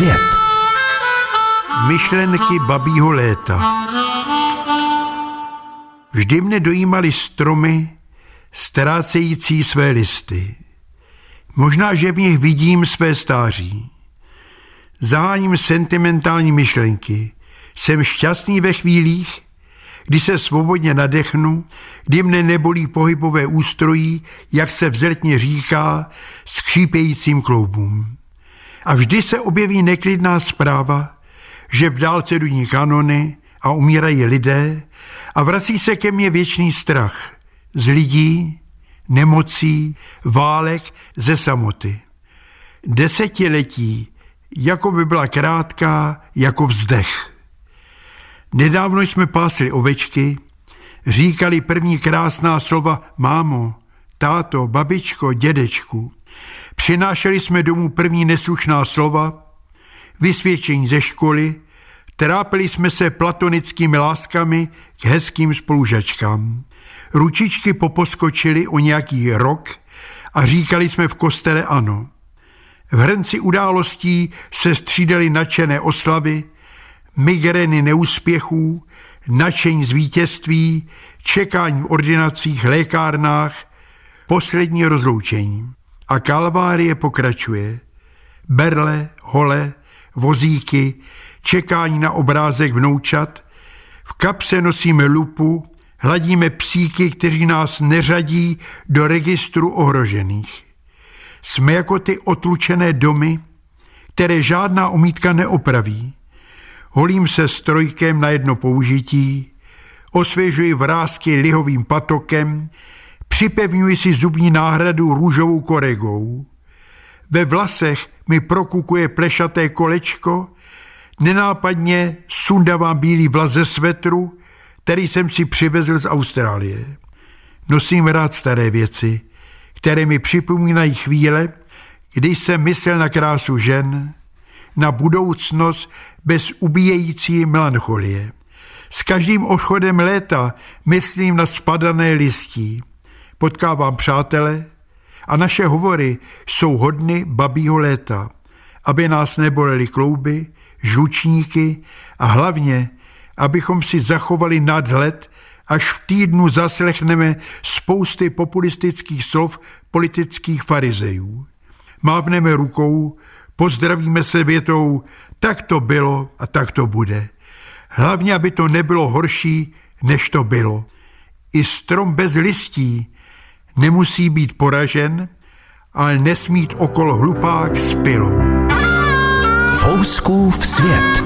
svět. Myšlenky babího léta. Vždy mne dojímaly stromy, ztrácející své listy. Možná, že v nich vidím své stáří. Zaháním sentimentální myšlenky. Jsem šťastný ve chvílích, kdy se svobodně nadechnu, kdy mne nebolí pohybové ústrojí, jak se vzletně říká, s křípějícím kloubům. A vždy se objeví neklidná zpráva, že v dálce duní kanony a umírají lidé a vrací se ke mně věčný strach z lidí, nemocí, válek, ze samoty. Desetiletí, jako by byla krátká, jako vzdech. Nedávno jsme pásli ovečky, říkali první krásná slova mámo, táto, babičko, dědečku. Přinášeli jsme domů první neslušná slova, vysvědčení ze školy, trápili jsme se platonickými láskami k hezkým spolužačkám. Ručičky poposkočily o nějaký rok a říkali jsme v kostele ano. V hrnci událostí se střídaly nadšené oslavy, migrény neúspěchů, nadšení z vítězství, čekání v ordinacích, lékárnách, poslední rozloučení. A kalvárie pokračuje. Berle, hole, vozíky, čekání na obrázek vnoučat, v kapse nosíme lupu, hladíme psíky, kteří nás neřadí do registru ohrožených. Jsme jako ty otlučené domy, které žádná omítka neopraví. Holím se strojkem na jedno použití, osvěžuji vrázky lihovým patokem, připevňuji si zubní náhradu růžovou koregou. Ve vlasech mi prokukuje plešaté kolečko, nenápadně sundavám bílý vlas ze svetru, který jsem si přivezl z Austrálie. Nosím rád staré věci, které mi připomínají chvíle, kdy jsem myslel na krásu žen, na budoucnost bez ubíjející melancholie. S každým odchodem léta myslím na spadané listí. Potkávám přátele a naše hovory jsou hodny babího léta, aby nás nebolely klouby, žlučníky a hlavně, abychom si zachovali nadhled, až v týdnu zaslechneme spousty populistických slov politických farizejů. Mávneme rukou, pozdravíme se větou, tak to bylo a tak to bude. Hlavně, aby to nebylo horší, než to bylo. I strom bez listí nemusí být poražen, ale nesmít okolo hlupák s pilou. Fouskův svět.